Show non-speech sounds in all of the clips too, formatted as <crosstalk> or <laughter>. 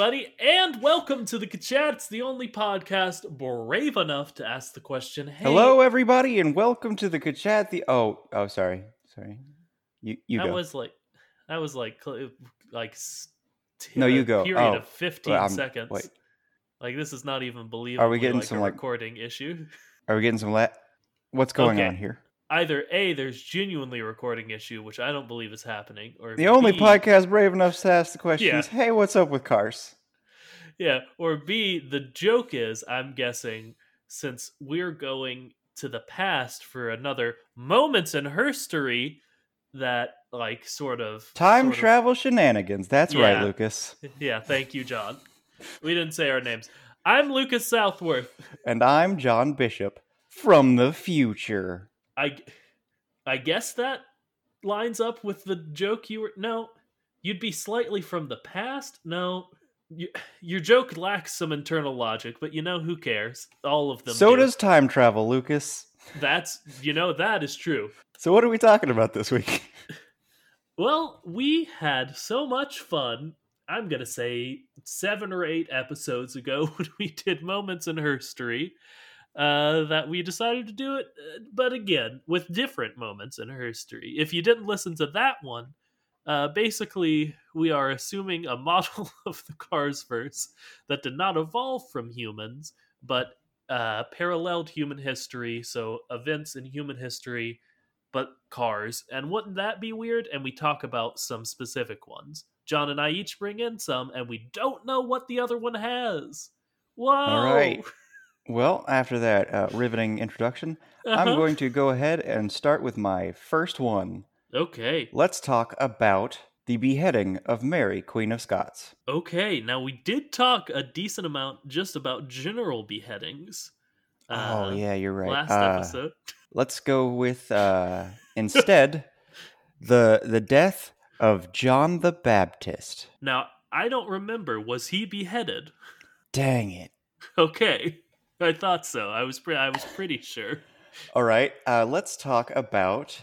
Everybody, and welcome to the Ka-Chats, the only podcast brave enough to ask the question. Hey, Hello, everybody, and welcome to the Ka-Chat. The oh, oh, sorry, sorry. You you that go. was like that was like like No, a you uh, go. Oh. Period Oh, of fifteen well, seconds. wait. Like this is not even believable. Are we getting like some, like- recording issue? Are we getting some la- What's going Okay. on here? Either a there's genuinely a recording issue, which I don't believe is happening, or The only podcast brave enough to ask the question Yeah. is, "Hey, what's up with cars?" Yeah, or B, the joke is, I'm guessing, since we're going to the past for another moments in history, that like sort of Time sort of- travel shenanigans. That's right, Lucas. <laughs> Yeah, thank you, John. We didn't say our names. I'm Lucas Southworth. And I'm John Bishop from the future. I, I guess that lines up with the joke you were. No, you'd be slightly from the past. No, you, your joke lacks some internal logic, but you know who cares? All of them. So do. does time travel, Lucas. That's you know that is true. So what are we talking about this week? <laughs> Well, we had so much fun. I'm gonna say seven or eight episodes ago <laughs> when we did moments in history. Uh, that we decided to do it, uh, but again with different moments in Hearse-tory. If you didn't listen to that one, uh, basically we are assuming a <laughs> model of the Cars verse that did not evolve from humans, but uh, paralleled human history. So events in human history but cars. And wouldn't that be weird? And we talk about some specific ones. John and I each bring in some, and we don't know what the other one has. Whoa! All right. <laughs> Well, after that uh, riveting introduction, I'm Uh-huh. going to go ahead and start with my first one. Okay. Let's talk about the beheading of Mary, Queen of Scots. Okay. Now we did talk a decent amount just about general beheadings. oh uh, yeah, you're right. Last Uh, episode. <laughs> Let's go with uh, instead the the death of John the Baptist. Now I don't remember. Was he beheaded? Dang it! <laughs> Okay. I thought so. I was pre- I was pretty sure. All right, uh, let's talk about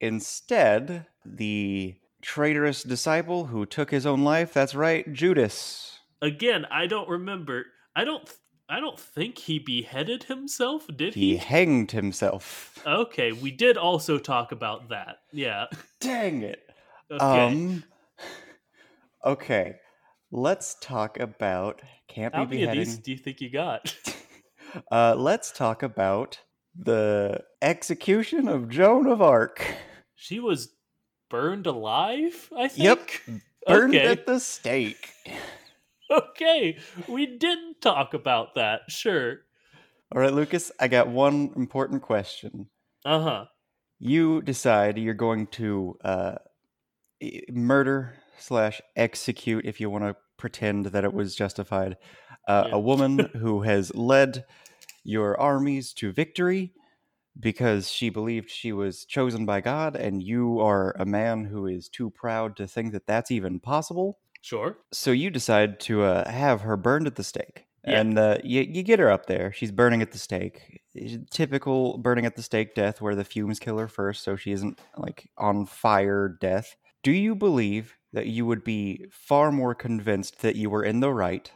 instead the traitorous disciple who took his own life. That's right, Judas. Again, I don't remember. I don't. th- I don't think he beheaded himself. Did He he? hanged himself. Okay, we did also talk about that. Yeah. Dang it. Okay. Um. Okay, let's talk about can't How be many of these do you think you got? <laughs> Uh, let's talk about the execution of Joan of Arc. she was burned alive. I think. Yep. <laughs> Burned Okay. at the stake. <laughs> Okay, we didn't talk about that. Sure. All right, Lucas, I got one important question. Uh huh. You decide you're going to uh, murder slash execute, if you want to pretend that it was justified, uh, Yeah. a woman <laughs> who has led your armies to victory because she believed she was chosen by God, and you are a man who is too proud to think that that's even possible. Sure. So you decide to uh, have her burned at the stake. Yeah. And uh, you, you get her up there. She's burning at the stake. Typical burning at the stake death where the fumes kill her first, so she isn't like on fire death. Do you believe that you would be far more convinced that you were in the right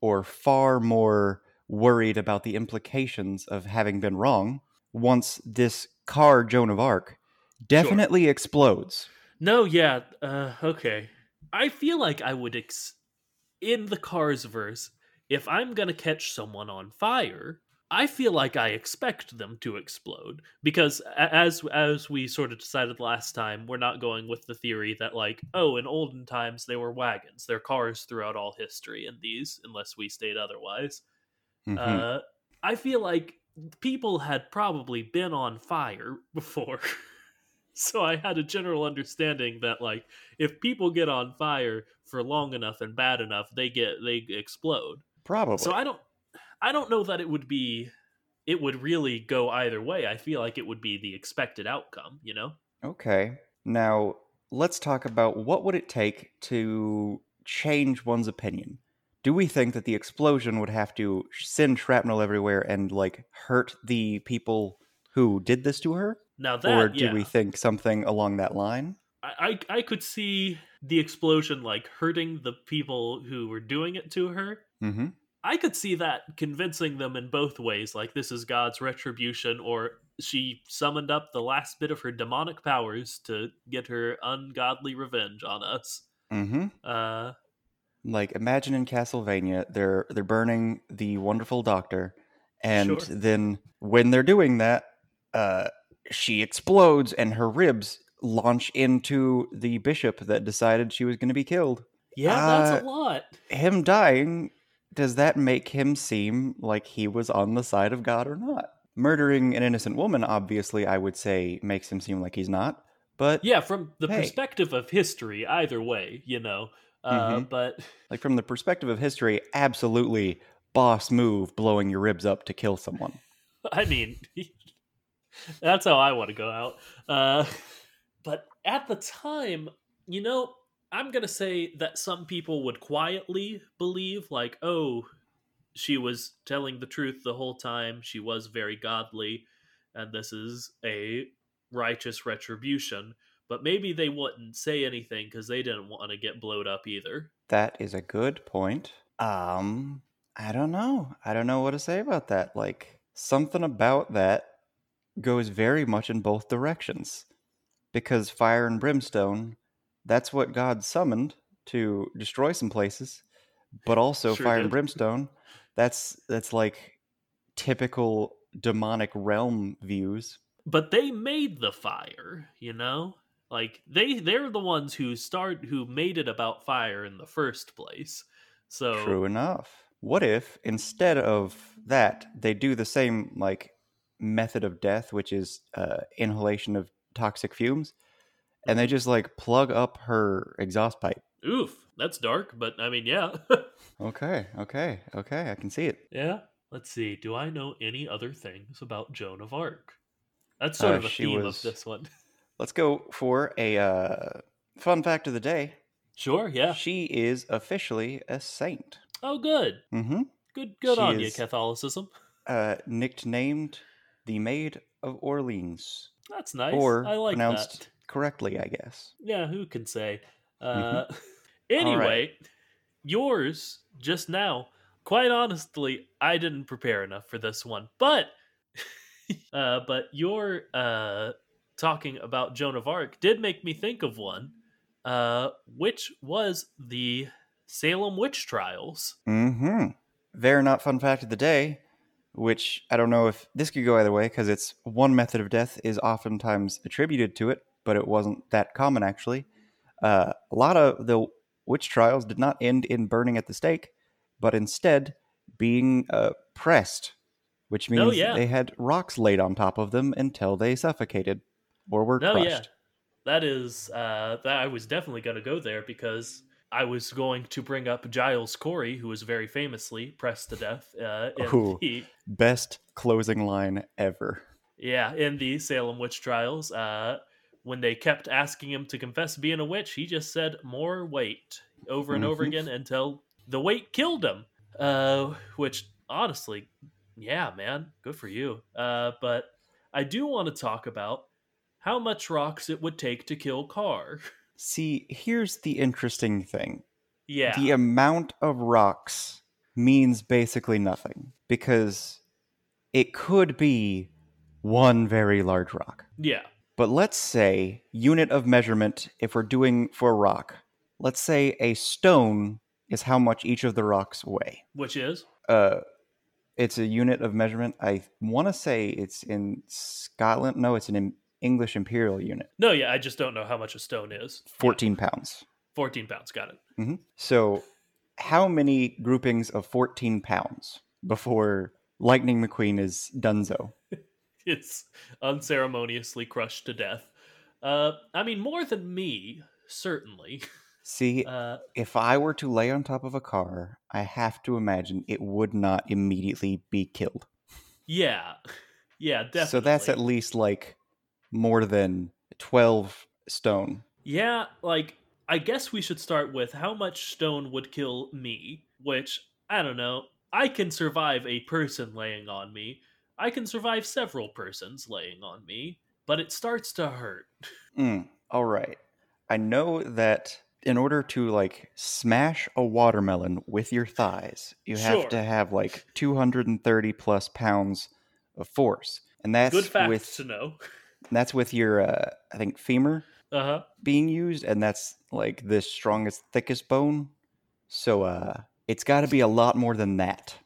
or far more worried about the implications of having been wrong once this car, Joan of Arc, definitely explodes? No, yeah. Uh, okay. I feel like I would ex- in the Cars verse. If I'm gonna catch someone on fire, I feel like I expect them to explode because as as we sort of decided last time, we're not going with the theory that like, oh, in olden times they were wagons. They're cars throughout all history and these, unless we state otherwise. Mhm. Uh, I feel like people had probably been on fire <laughs> before. so I had a general understanding that like if people get on fire for long enough and bad enough, they get they explode. Probably. So I don't I don't know that it would be it would really go either way. I feel like it would be the expected outcome, you know? Okay. Now, let's talk about what would it take to change one's opinion. Do we think that the explosion would have to send shrapnel everywhere and like hurt the people who did this to her? Now that or do yeah, we think something along that line? I, I I could see the explosion like hurting the people who were doing it to her. Mm-hmm. I could see that convincing them in both ways, like this is God's retribution, or she summoned up the last bit of her demonic powers to get her ungodly revenge on us. Mm-hmm. Uh, Like imagine in Castlevania, they're they're burning the wonderful doctor, and Sure. then when they're doing that, uh, she explodes and her ribs launch into the bishop that decided she was going to be killed. yeah, Uh, that's a lot. Him dying, does that make him seem like he was on the side of God or not? Murdering an innocent woman, obviously, I would say makes him seem like he's not. But Yeah, from the Hey. perspective of history, either way, you know. Uh, Mhm. But like from the perspective of history, absolutely boss move blowing your ribs up to kill someone. <laughs> I mean, <laughs> that's how I want to go out. Uh, <laughs> but at the time, you know, I'm going to say that some people would quietly believe, like, oh, she was telling the truth the whole time. She was very godly, and this is a righteous retribution. But maybe they wouldn't say anything because they didn't want to get blowed up either. That is a good point. Um, I don't know. I don't know what to say about that. Like something about that goes very much in both directions. Because fire and brimstone, that's what God summoned to destroy some places. But also <laughs> Sure fire did. and <laughs> brimstone, that's that's like typical demonic realm views. but they made the fire you know like they they're the ones who start who made it about fire in the first place so True enough. What if instead of that they do the same like method of death, which is uh, inhalation of toxic fumes, and they just like plug up her exhaust pipe? oof that's dark but i mean yeah <laughs> Okay, okay, okay. I can see it. yeah let's see do i know any other things about joan of arc that's sort Uh, of a theme was- of this one <laughs> Let's go for a uh, fun fact of the day. sure yeah She is officially a saint. oh good Mm-hmm. good good She on you catholicism Uh, nicknamed the Maid of Orleans, that's nice or i like pronounced that correctly, I guess. yeah who can say Mhm. uh <laughs> anyway yours just now quite honestly i didn't prepare enough for this one but <laughs> uh but your uh talking about joan of arc did make me think of one uh which was the salem witch trials Mm-hmm. Very not fun fact of the day, which I don't know if this could go either way because it's one method of death is oftentimes attributed to it, but it wasn't that common actually. Uh, a lot of the witch trials did not end in burning at the stake, but instead being uh, pressed, which means Oh, yeah. they had rocks laid on top of them until they suffocated or were no crushed. yeah that is uh that i was definitely going to go there because i was going to bring up giles corey who was very famously pressed to death uh Ooh. the Best closing line ever. Yeah, in the Salem witch trials, uh, when they kept asking him to confess being a witch, he just said more weight over and over Mhm. again until the weight killed him. Uh, which honestly, yeah, man, good for you. Uh, but I do want to talk about how much rocks it would take to kill car. <laughs> See, here's the interesting thing. yeah, the amount of rocks means basically nothing because it could be one very large rock. yeah, But let's say, unit of measurement, if we're doing for a rock, let's say a stone is how much each of the rocks weigh. which is Uh, It's a unit of measurement. I want to say it's in Scotland. No, it's an English imperial unit. No, yeah, I just don't know how much a stone is. 14 pounds. 14 pounds. Got it. hmm So, how many groupings of 14 pounds before Lightning McQueen is donezo? It's unceremoniously crushed to death. Uh, I mean, more than me, certainly. See, <laughs> Uh, if I were to lay on top of a car, I have to imagine it would not immediately be killed. yeah, <laughs> yeah, definitely. So that's at least like more than 12 stone. Yeah, like I guess we should start with how much stone would kill me, which I don't know. I can survive a person laying on me. I can survive several persons laying on me, but it starts to hurt. <laughs> Mm, all right. I know that in order to like smash a watermelon with your thighs, you have to have like 230 plus pounds of force. And that's Good fact with to know. that's with your uh, I think femur Uh huh. being used and that's like the strongest thickest bone. So uh it's got to be a lot more than that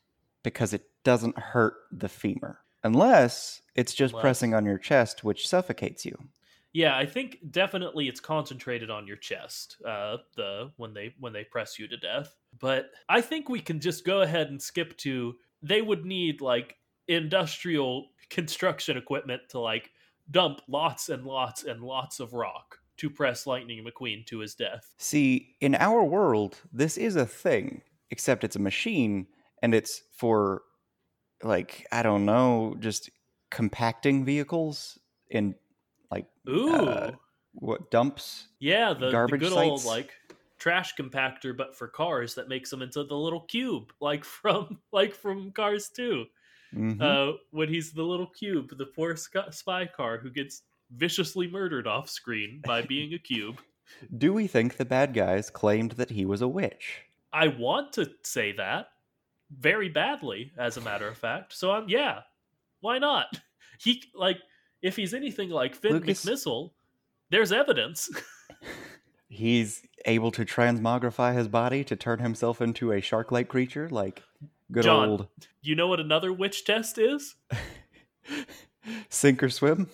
because it doesn't hurt the femur unless it's just Unless- pressing on your chest which suffocates you. Yeah, I think definitely it's concentrated on your chest. Uh, the when they when they press you to death. But I think we can just go ahead and skip to. They would need like industrial construction equipment to like dump lots and lots and lots of rock to press Lightning McQueen to his death. See, in our world, this is a thing, except it's a machine and it's for like I don't know, just compacting vehicles in like Ooh, Uh, what dumps. yeah, the, the garbage good old like trash compactor, but for cars that makes them into the little cube, <laughs> like from like from Cars Two. Mhm. uh, when he's the little cube, the poor spy car who gets viciously murdered off screen by being a cube. <laughs> Do we think the bad guys claimed that he was a witch? I want to say that very badly, as a matter of fact. So I'm yeah, why not? <laughs> He like if he's anything like Finn Lucas- McMissile, there's evidence. <laughs> He's able to transmogrify his body to turn himself into a shark-like creature, like good John. old you know what another witch test is? <laughs> sink or swim.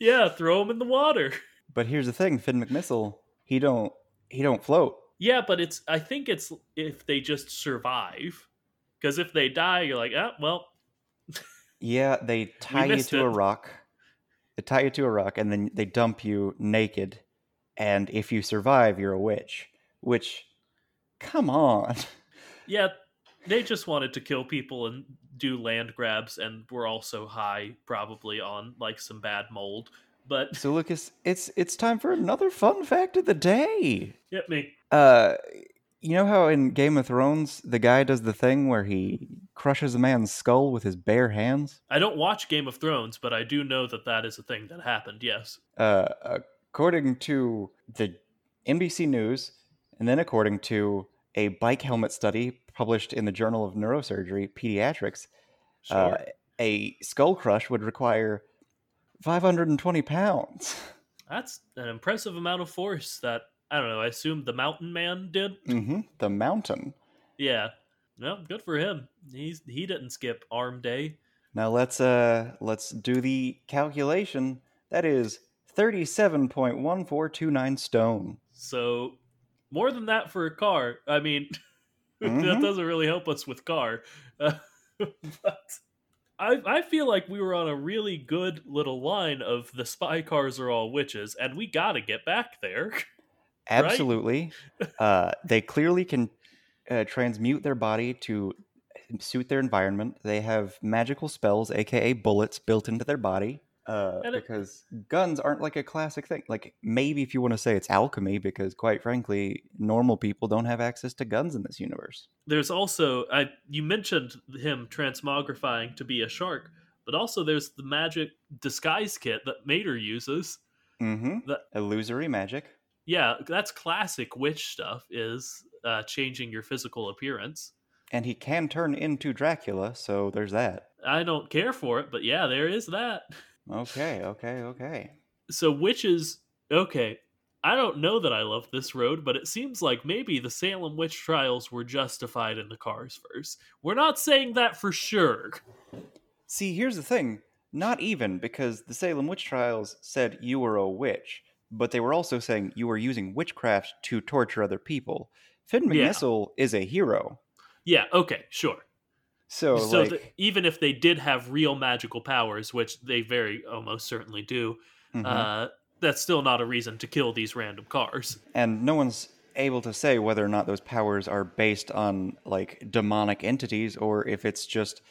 Yeah, throw him in the water. But here's the thing, Finn McMissile, he don't he don't float. Yeah, but it's I think it's if they just survive. Because if they die, you're like, ah, well, Yeah, they <laughs> tie you to a rock. They tie you to a rock and then they dump you naked. And if you survive, you're a witch. Which, come on. <laughs> Yeah, they just wanted to kill people and do land grabs, and were also high, probably on like some bad mold. But So Lucas, it's it's time for another fun fact of the day. hit me. Uh, you know how in Game of Thrones the guy does the thing where he crushes a man's skull with his bare hands? I don't watch Game of Thrones, but I do know that that is a thing that happened. Yes. Uh, according to the NBC News, and then according to a bike helmet study published in the Journal of Neurosurgery Pediatrics, Sure. uh, a skull crush would require 520 pounds. <laughs> That's an impressive amount of force that I don't know. I assume the Mountain Man did. Mm-hmm. The mountain. Yeah. Well, good for him. He's he didn't skip arm day. Now let's uh let's do the calculation. That is 37.1429 stone. So more than that for a car. I mean, <laughs> that Mhm. doesn't really help us with car. Uh, <laughs> but I I feel like we were on a really good little line of the spy cars are all witches, and we got to get back there. <laughs> Absolutely. <laughs> uh, they clearly can uh, transmute their body to suit their environment. They have magical spells, aka bullets, built into their body. Uh, it- because guns aren't like a classic thing. Like maybe if you want to say it's alchemy, because quite frankly, normal people don't have access to guns in this universe. There's also I you mentioned him transmogrifying to be a shark, but also there's the magic disguise kit that Mater uses. Mm-hmm. The- Illusory magic. Yeah, that's classic witch stuff. Is uh, changing your physical appearance. And he can turn into Dracula, so there's that. I don't care for it, but yeah, there is that. <laughs> Okay, okay, okay. So witches, okay. I don't know that I love this road, but it seems like maybe the Salem witch trials were justified in the Cars verse. We're not saying that for sure. See, here's the thing. Not even because the Salem witch trials said you were a witch, but they were also saying you were using witchcraft to torture other people. Finn Yeah. Is a hero. Yeah, okay, sure. So, so like, that even if they did have real magical powers, which they very almost certainly do, mhm. uh, that's still not a reason to kill these random cars. and no one's able to say whether or not those powers are based on like demonic entities or if it's just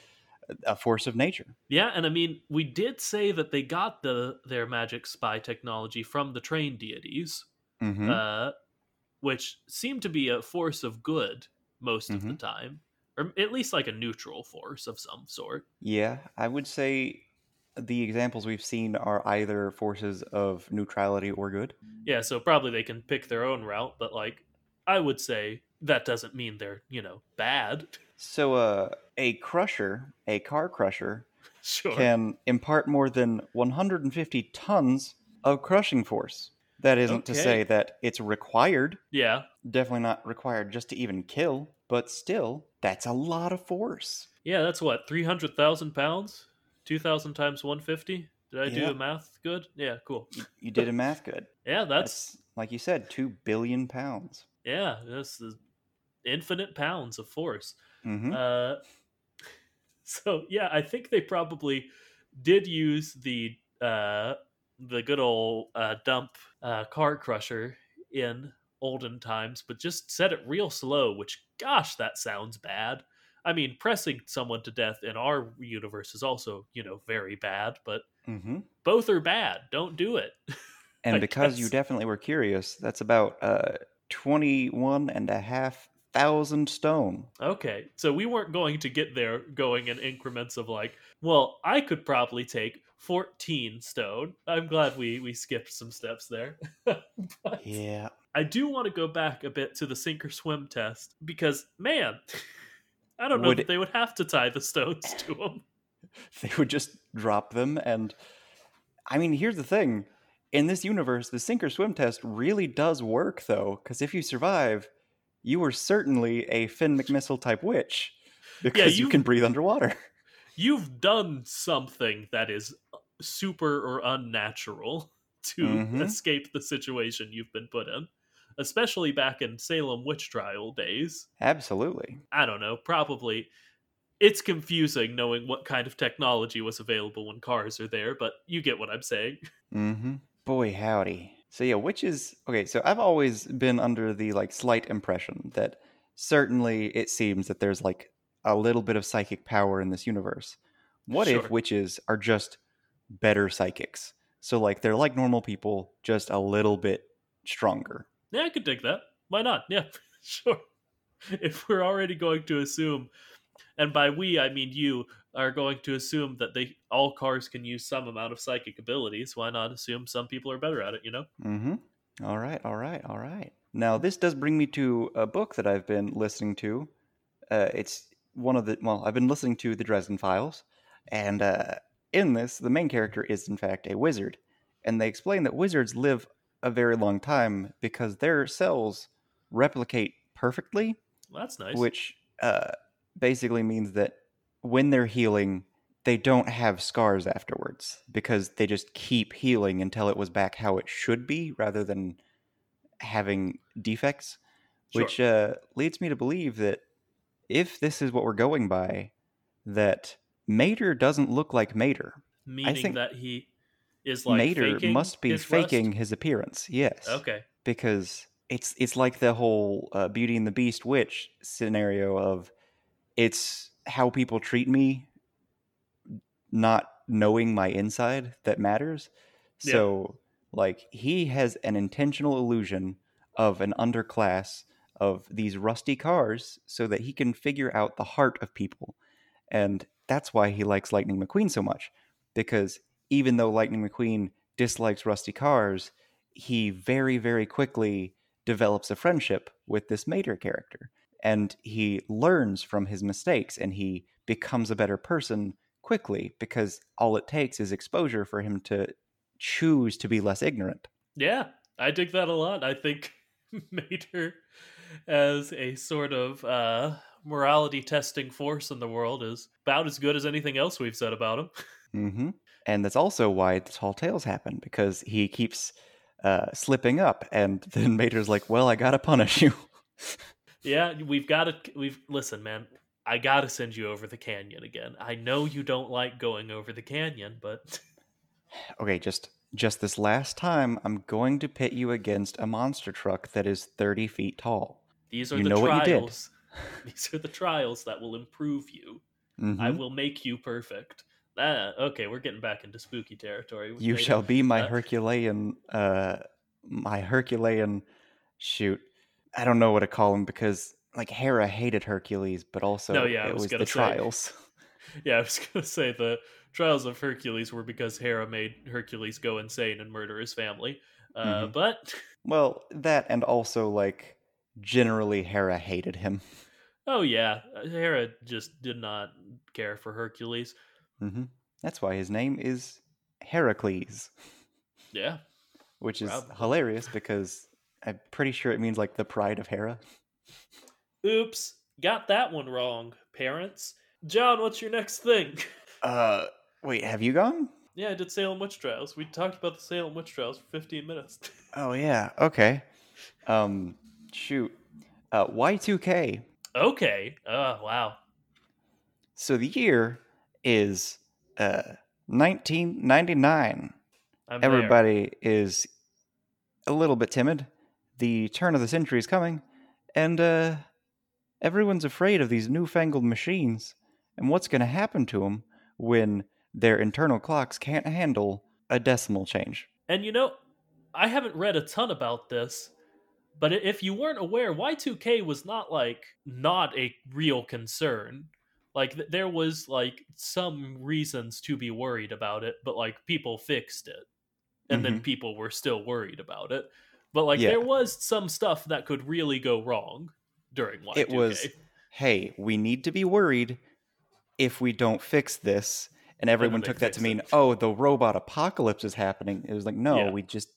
a force of nature. Yeah, and I mean, we did say that they got the their magic spy technology from the train deities, hmm uh, which seemed to be a force of good most of the time, or at least like a neutral force of some sort. yeah, I would say the examples we've seen are either forces of neutrality or good. Yeah, so probably they can pick their own route, but like, I would say that doesn't mean they're you know bad. So, uh, a crusher, a car crusher, <laughs> sure. can impart more than 150 tons of crushing force. That isn't to say that it's required, Yeah, definitely not required just to even kill, but still, that's a lot of force. yeah, that's what three hundred thousand pounds, two thousand times one fifty. Did I do Yeah. the math good? Yeah, cool. You did a math good. <laughs> Yeah, that's That's, like you said, 2 billion pounds. yeah, that's is infinite pounds of force. Hmm Uh, <laughs> so yeah, I think they probably did use the uh, the good old uh, dump uh, car crusher in olden times, but just said it real slow. Which, gosh, that sounds bad. I mean, pressing someone to death in our universe is also, you know, very bad. But hmm both are bad. Don't do it. <laughs> And because you definitely were curious, that's about uh, 21 and a half thousand stone. Okay, so we weren't going to get there going in increments of like, well, I could probably take 14 stone. I'm glad we we skipped some steps there. <laughs> but Yeah. I do want to go back a bit to the sink or swim test because man, <laughs> I don't know Would that they would have to tie the stones to them. <laughs> they would just drop them and i mean here's the thing in this universe the sink or swim test really does work though because if you survive you are certainly a finn mcmissile type witch because you you- can breathe underwater You've done something that is super or unnatural <laughs> to Mhm. escape the situation you've been put in, especially back in Salem witch trial days. absolutely I don't know, probably it's confusing knowing what kind of technology was available when cars are there, but you get what I'm saying. <laughs> mm-hmm boy howdy so yeah witches okay so i've always been under the like slight impression that certainly it seems that there's like a little bit of psychic power in this universe what Sure. if witches are just better psychics so like they're like normal people just a little bit stronger Yeah, I could dig that. Why not? Yeah, <laughs> sure. If we're already going to assume, and by we I mean you, are going to assume that they all cars can use some amount of psychic abilities, why not assume some people are better at it, you know? mm-hmm. All right all right all right. Now this does bring me to a book that i've been listening to. Uh, it's one of the well i've been listening to the dresden files and uh, in this the main character is in fact a wizard. And they explain that wizards live a very long time because their cells replicate perfectly Well, that's nice. which uh, basically means that when they're healing, they don't have scars afterwards because they just keep healing until it was back how it should be rather than having defects. Sure. Which uh, leads me to believe that if this is what we're going by, that Mater doesn't look like Mater. Meaning think that he is like Mater must be his rust? faking his appearance. Yes Okay. because it's it's like the whole uh, Beauty and the Beast witch scenario of it's how people treat me, not knowing my inside that matters. Yeah. So like he has an intentional illusion of an underclass of these rusty cars so that he can figure out the heart of people. And that's why he likes Lightning McQueen so much because even though Lightning McQueen dislikes rusty cars, he very, very quickly develops a friendship with this Mater character. And he learns from his mistakes and he becomes a better person quickly because all it takes is exposure for him to choose to be less ignorant. Yeah, I dig that a lot. I think <laughs> Mater as a sort of uh, morality testing force in the world is about as good as anything else we've said about him. <laughs> Mm-hmm. And that's also why the tall tales happen because he keeps uh, slipping up, and <laughs> then Mater's like, "Well, I gotta punish you." Yeah, we've got to. We've listen, man. I gotta send you over the canyon again. I know you don't like going over the canyon, but <sighs> okay, just just this last time, I'm going to pit you against a monster truck that is 30 feet tall. These are you the trials. <laughs> These are the trials that will improve you. Mm-hmm. I will make you perfect. Ah, okay, we're getting back into spooky territory. You shall be my uh, Herculean, uh, my Herculean. Shoot, I don't know what to call him because like Hera hated Hercules, but also no, yeah, it was, was the say, <laughs> trials. Yeah, I was gonna say the trials of Hercules were because Hera made Hercules go insane and murder his family. Uh, mm-hmm. But well, that and also like generally Hera hated him. Oh yeah, uh, Hera just did not care for Hercules. Mm-hmm. That's why his name is Heracles. Yeah, which is Probably. hilarious because I'm pretty sure it means like the pride of Hera. Oops, got that one wrong, parents. John, what's your next thing? <laughs> Uh, wait, have you gone? Yeah, I did Salem witch trials. We talked about the Salem witch trials for 15 minutes. <laughs> oh yeah, okay. Um, shoot. Uh, Y2K. Okay. Oh wow. So the year is uh 1999. I'm Everybody there. is a little bit timid. The turn of the century is coming, and uh, everyone's afraid of these newfangled machines and what's going to happen to them when their internal clocks can't handle a decimal change. And you know, I haven't read a ton about this, but if you weren't aware, Y2K was not like not a real concern. Like there was like some reasons to be worried about it, but like people fixed it. And mm-hmm. then people were still worried about it. But like yeah. there was some stuff that could really go wrong during Y2K. It was, hey, we need to be worried if we don't fix this. And everyone took that to mean, it. oh, the robot apocalypse is happening. It was like, no, yeah. we just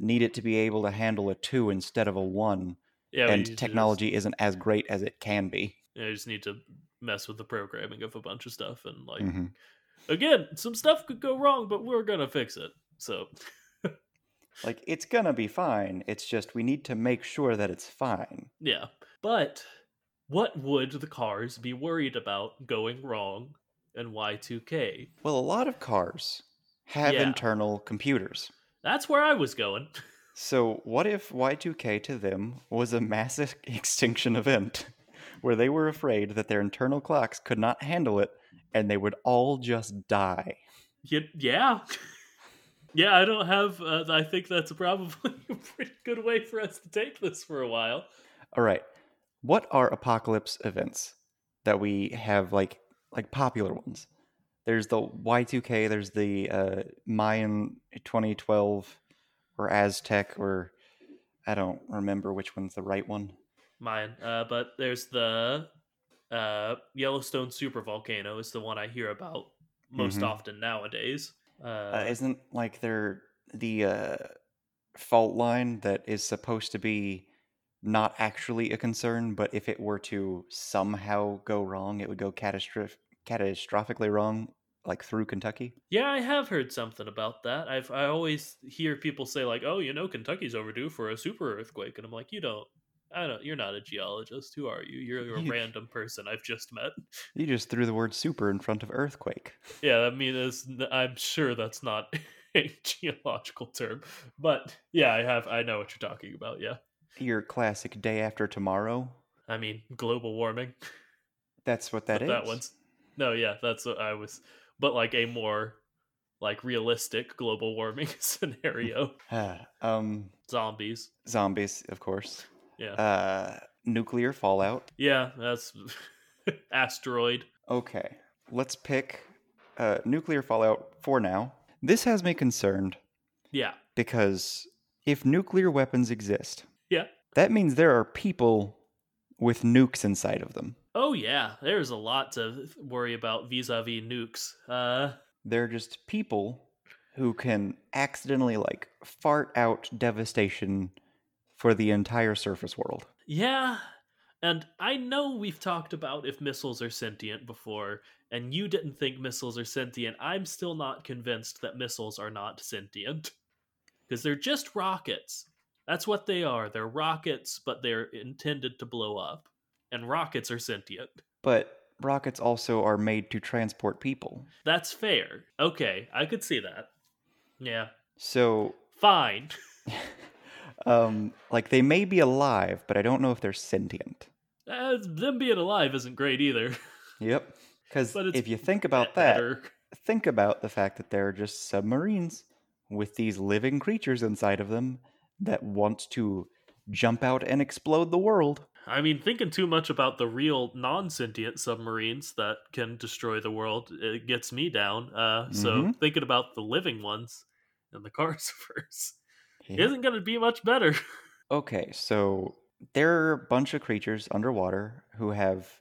need it to be able to handle a two instead of a one. Yeah, and technology just, isn't as great as it can be. Yeah, you just need to mess with the programming of a bunch of stuff and like mm-hmm. again, some stuff could go wrong, but we're gonna fix it. So like it's gonna be fine. It's just we need to make sure that it's fine. Yeah. But what would the cars be worried about going wrong in Y2K? Well, a lot of cars have yeah. internal computers. That's where I was going. <laughs> So, what if Y2K to them was a massive <laughs> extinction event where they were afraid that their internal clocks could not handle it and they would all just die? Yeah. <laughs> Yeah, I don't have. Uh, I think that's probably <laughs> a pretty good way for us to take this for a while. All right what are apocalypse events that we have like like popular ones? There's the Y2K, there's the uh, Mayan 2012 or Aztec or I don't remember which one's the right one. Mayan, uh, but there's the uh, Yellowstone super volcano is the one I hear about most mm-hmm. often nowadays. Uh, uh, isn't like there the uh, fault line that is supposed to be not actually a concern, but if it were to somehow go wrong, it would go catastroph- catastrophically wrong, like through Kentucky. Yeah, I have heard something about that. I've I always hear people say like, "Oh, you know, Kentucky's overdue for a super earthquake," and I'm like, "You don't." I don't. You're not a geologist. Who are you? You're a random person I've just met. You just threw the word "super" in front of earthquake. <laughs> Yeah, I mean, I'm sure that's not <laughs> a geological term, but yeah, I have. I know what you're talking about. Yeah your classic day after tomorrow. I mean, global warming. That's what that is. That one's no, yeah, that's what I was, but like a more like realistic global warming <laughs> scenario. um, zombies. Zombies, of course. Yeah. Uh, nuclear fallout. Yeah, that's <laughs> asteroid. Okay, let's pick uh, nuclear fallout for now. This has me concerned. Yeah. Because if nuclear weapons exist, yeah. That means there are people with nukes inside of them. Oh yeah, there's a lot to worry about vis-a-vis nukes. Uh they're just people who can accidentally like fart out devastation for the entire surface world. Yeah. And I know we've talked about if missiles are sentient before, and you didn't think missiles are sentient. I'm still not convinced that missiles are not sentient. Because they're just rockets. That's what they are. They're rockets, but they're intended to blow up. And rockets are sentient. But rockets also are made to transport people. That's fair. Okay, I could see that. Yeah. So, Fine. <laughs> um, like they may be alive, but I don't know if they're sentient. Uh, them being alive isn't great either. Yep. Because if you think about that, Better. think about the fact that they're just submarines with these living creatures inside of them that want to jump out and explode the world. I mean, thinking too much about the real non-sentient submarines that can destroy the world it gets me down. Uh, So Mhm. thinking about the living ones and the <laughs> Cars verse Yeah. isn't going to be much better. <laughs> Okay, so there are a bunch of creatures underwater who have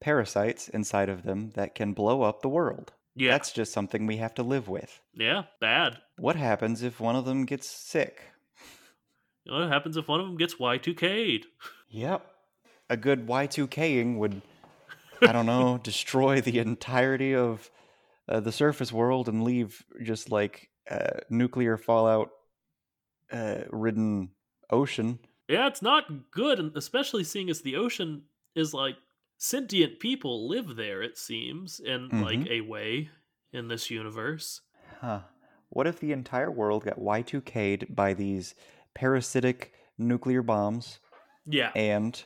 parasites inside of them that can blow up the world. Yeah, That's just something we have to live with. yeah, bad. What happens if one of them gets sick? You know what happens if one of them gets Y2K'd? <laughs> Yep. A good Y2King would, I don't know, <laughs> destroy the entirety of uh, the surface world and leave just like uh, nuclear fallout uh, ridden ocean. Yeah, it's not good, and especially seeing as the ocean is like sentient people live there. It seems in like Mhm. a way in this universe. Huh. What if the entire world got Y2K'd by these parasitic nuclear bombs Yeah, and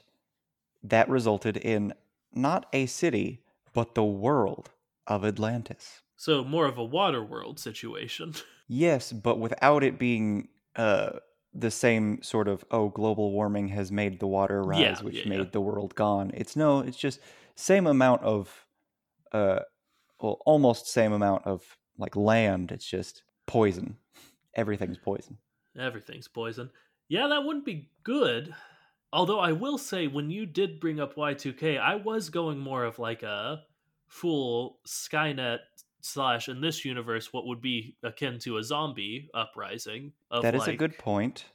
that resulted in not a city, but the world of Atlantis? so more of a water world situation. <laughs> Yes, but without it being uh, the same sort of oh, global warming has made the water rise, Yeah, which yeah, made yeah. the world gone. It's no, it's just same amount of, uh, well, almost same amount of like land. It's just poison. Everything's poison. Everything's poison. Yeah, that wouldn't be good. Although I will say, when you did bring up Y2K, I was going more of like a full Skynet slash, in this universe, what would be akin to a zombie uprising. Of That is like, a good point.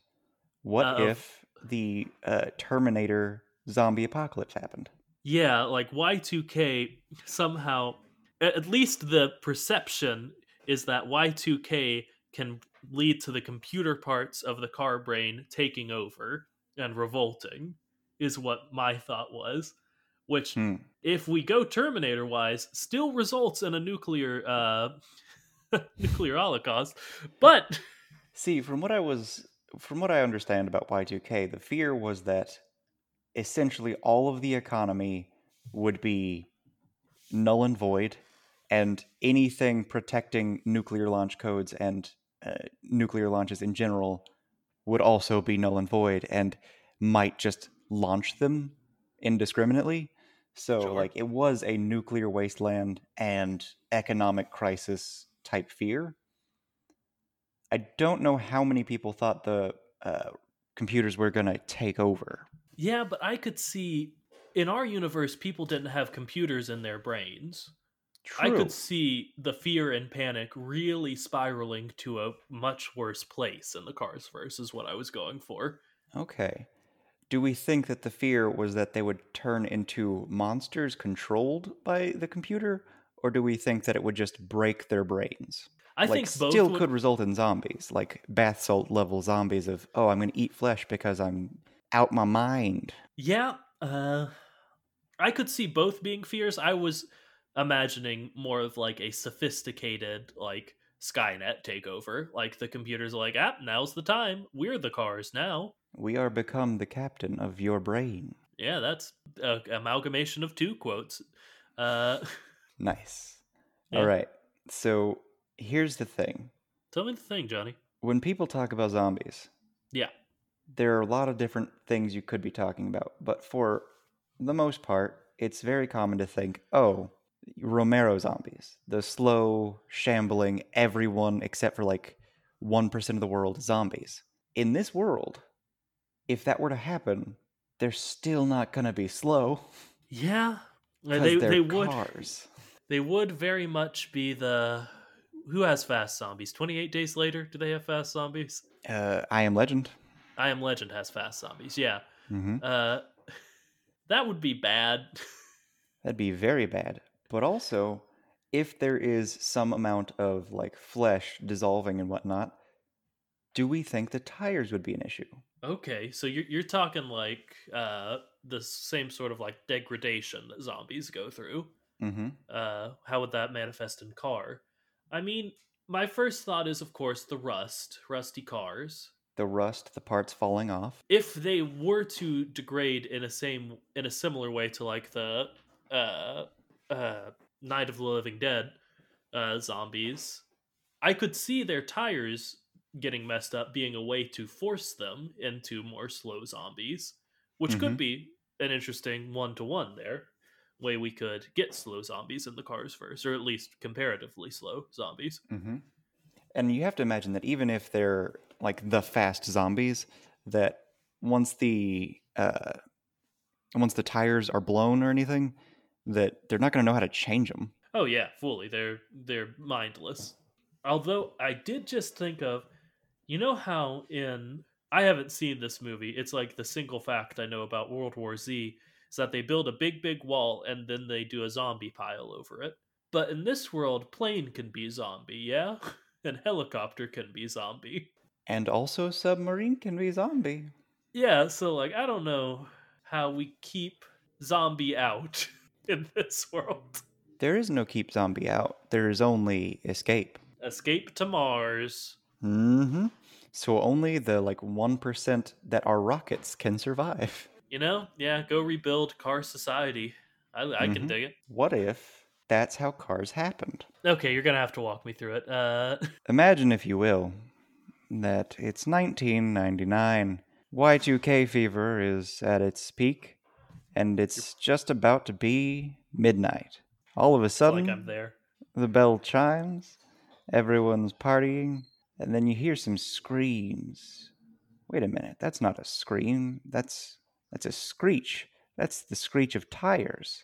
What uh, if the uh, Terminator zombie apocalypse happened? Yeah, like Y2K somehow, at least the perception is that Y2K can lead to the computer parts of the car brain taking over and revolting, is what my thought was. Which, Hmm. if we go Terminator wise, still results in a nuclear uh, <laughs> nuclear holocaust. But <laughs> See, from what I was, from what I understand about Y2K, the fear was that essentially all of the economy would be null and void, and anything protecting nuclear launch codes and uh, nuclear launches in general would also be null and void, and might just launch them indiscriminately. So, Sure. like, it was a nuclear wasteland and economic crisis type fear. I don't know how many people thought the uh, computers were going to take over. yeah, but I could see in our universe, people didn't have computers in their brains. True. I could see the fear and panic really spiraling to a much worse place in the Cars verse is what I was going for. Okay. Do we think that the fear was that they would turn into monsters controlled by the computer, or do we think that it would just break their brains? I like, think both still would- could result in zombies, like bath salt level zombies of, oh, I'm going to eat flesh because I'm out my mind. Yeah, uh I could see both being fears. I was imagining more of like a sophisticated like Skynet takeover. Like the computers are like, "Ah, now's the time. We're the cars now." We are become the captain of your brain. Yeah, that's a amalgamation of two quotes. Uh <laughs> Nice. Yeah. All right. So here's the thing tell me the thing, Johnny. when people talk about zombies, Yeah. there are a lot of different things you could be talking about, but for the most part, it's very common to think, oh, Romero zombies, the slow, shambling, everyone except for like 1% of the world zombies. In this world, if that were to happen, they're still not going to be slow. Yeah. Uh, They they would cars. they would very much be the who has fast zombies? Twenty eight days later, do they have fast zombies? Uh, I am Legend. I Am Legend has fast zombies. Yeah, hmm uh, <laughs> that would be bad. <laughs> That'd be very bad. But also, if there is some amount of like flesh dissolving and whatnot, do we think the tires would be an issue? Okay, so you're you're talking like uh, the same sort of like degradation that zombies go through. Mm-hmm. uh, how would that manifest in car? I mean, my first thought is, of course, the rust, rusty cars. The rust, the parts falling off. If they were to degrade in a same in a similar way to like the uh, uh, Night of the Living Dead uh, zombies, I could see their tires getting messed up being a way to force them into more slow zombies, which could Mhm. be an interesting one to one there. Way we could get slow zombies in the cars verse, or at least comparatively slow zombies. Mm-hmm. And you have to imagine that even if they're like the fast zombies, that once the uh, once the tires are blown or anything, that they're not going to know how to change them. Oh yeah, fully. They're they're mindless. Although I did just think of, you know how in I haven't seen this movie. It's like the single fact I know about World War Z is that they build a big big wall and then they do a zombie pile over it. But in this world, plane can be zombie, yeah, <laughs> and helicopter can be zombie. And also, submarine can be zombie. Yeah, so like I don't know how we keep zombie out <laughs> in this world. There is no keep zombie out. There is only escape. Escape to Mars. Mm-hmm. So only the like one percent that are rockets can survive. You know, yeah, go rebuild car society. I, I can Mhm. dig it. What if that's how cars happened? Okay, you're gonna have to walk me through it. Uh, <laughs> Imagine, if you will, that it's 1999. Y2K fever is at its peak, and it's just about to be midnight. All of a sudden, like I'm there. the bell chimes, everyone's partying, and then you hear some screams. Wait a minute, that's not a scream. That's that's a screech. That's the screech of tires.